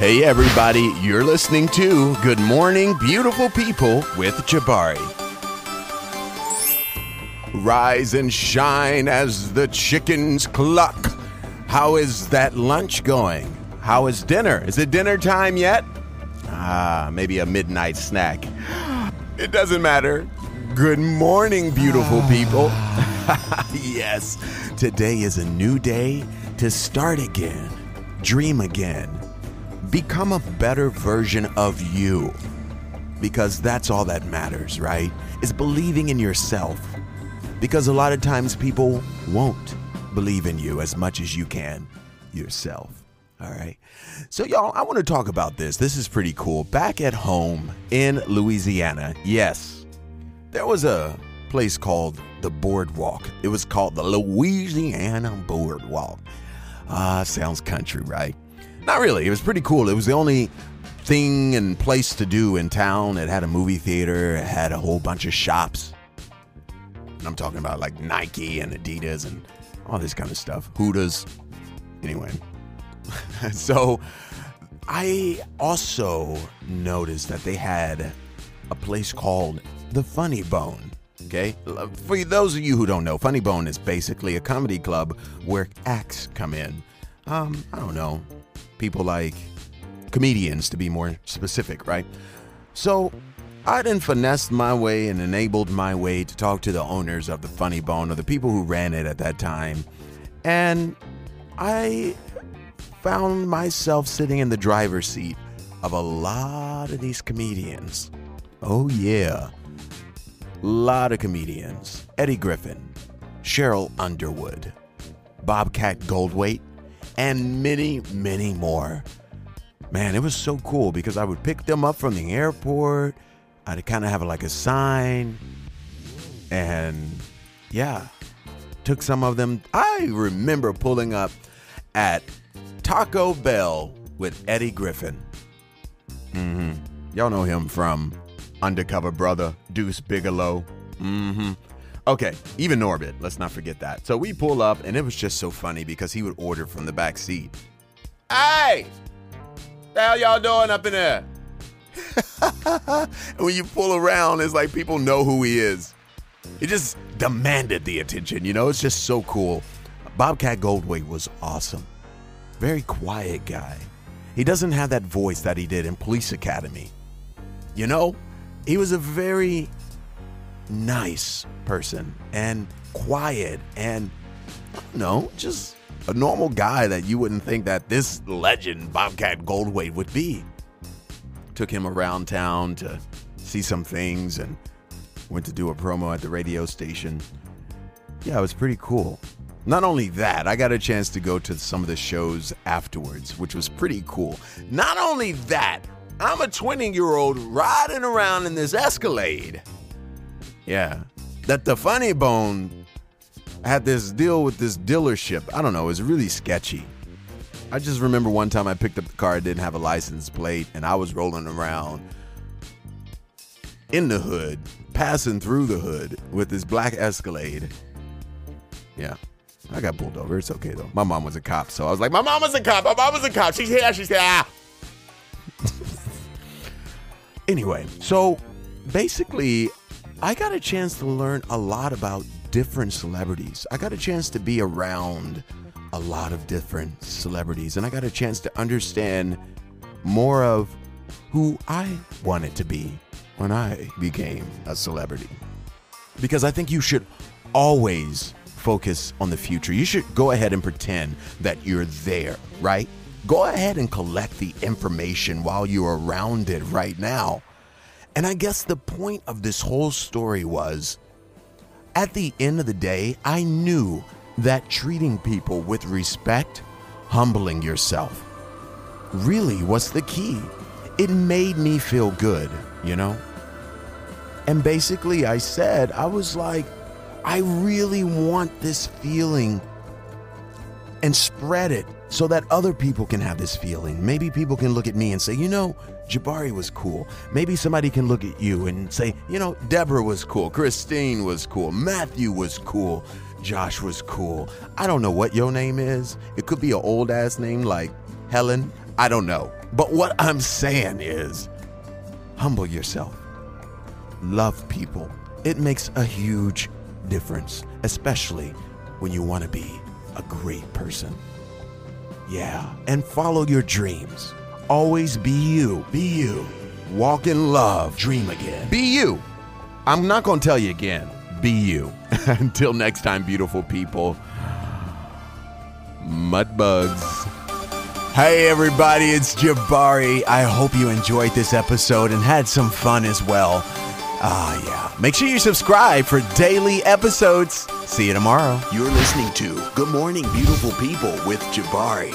Hey, everybody, you're listening to Good Morning, Beautiful People with Jabari. Rise and shine as the chickens cluck. How is that lunch going? How is dinner? Is it dinner time yet? Ah, maybe a midnight snack. It doesn't matter. Good morning, beautiful people. yes, today is a new day to start again, dream again, become a better version of you. Because that's all that matters, right? Is believing in yourself. Because a lot of times people won't believe in you as much as you can yourself. All right. So, y'all, I want to talk about this. This is pretty cool. Back at home in Louisiana, yes, there was a place called the Boardwalk. It was called the Louisiana Boardwalk. Ah, sounds country, right? Not really. It was pretty cool. It was the only thing and place to do in town. It had a movie theater, it had a whole bunch of shops. And I'm talking about like Nike and Adidas and all this kind of stuff. Hooters. Anyway, so I also noticed that they had a place called the Funny Bone. Okay, for those of you who don't know, Funny Bone is basically a comedy club where acts come in. Um, I don't know, people like comedians to be more specific, right? So I then finessed my way and enabled my way to talk to the owners of the Funny Bone or the people who ran it at that time. And I found myself sitting in the driver's seat of a lot of these comedians. Oh, yeah. A lot of comedians. Eddie Griffin, Cheryl Underwood, Bobcat Goldthwait, and many, many more. Man, it was so cool because I would pick them up from the airport. I'd kind of have like a sign. And yeah, took some of them. I remember pulling up at Taco Bell with Eddie Griffin. Mm-hmm. Y'all know him from Undercover Brother, Deuce Bigalow. Mm-hmm. Okay, even Norbit. Let's not forget that. So we pull up, and it was just so funny because he would order from the back seat. Hey, the hell y'all doing up in there? and when you pull around, it's like people know who he is. He just demanded the attention, you know? It's just so cool. Bobcat Goldthwait was awesome. Very quiet guy. He doesn't have that voice that he did in Police Academy. You know, he was a very nice person and quiet and, no, just a normal guy that you wouldn't think that this legend, Bobcat Goldthwait, would be. Took him around town to see some things and went to do a promo at the radio station. Yeah, it was pretty cool. Not only that, I got a chance to go to some of the shows afterwards, which was pretty cool. Not only that, I'm a 20 year old riding around in this Escalade. Yeah, that the Funny Bone had this deal with this dealership. I don't know, it was really sketchy. I just remember one time I picked up the car, it didn't have a license plate, and I was rolling around in the hood, passing through the hood with this black Escalade. Yeah, I got pulled over. It's okay though. My mom was a cop, so I was like, "My mom was a cop. My mom was a cop. She's here. She's here." Ah. anyway, so basically, I got a chance to learn a lot about different celebrities. I got a chance to be around a lot of different celebrities, and I got a chance to understand more of who I wanted to be when I became a celebrity. Because I think you should always focus on the future. You should go ahead and pretend that you're there, right? Go ahead and collect the information while you're around it right now. And I guess the point of this whole story was at the end of the day, I knew that treating people with respect, humbling yourself, really was the key. It made me feel good, you know? And basically, I said, I was like, I really want this feeling and spread it so that other people can have this feeling. Maybe people can look at me and say, you know, Jabari was cool. Maybe somebody can look at you and say, you know, Deborah was cool. Christine was cool. Matthew was cool. Josh was cool. I don't know what your name is. It could be an old ass name like Helen. I don't know. But what I'm saying is humble yourself, love people. It makes a huge difference, especially when you want to be a great person. Yeah, and follow your dreams. Always be you. Be you. Walk in love. Dream again. Be you. I'm not going to tell you again. Be you. Until next time, beautiful people. Mudbugs. Hey everybody, it's Jabari. I hope you enjoyed this episode and had some fun as well. Ah, yeah. Make sure you subscribe for daily episodes. See you tomorrow. You're listening to Good Morning Beautiful People with Jabari.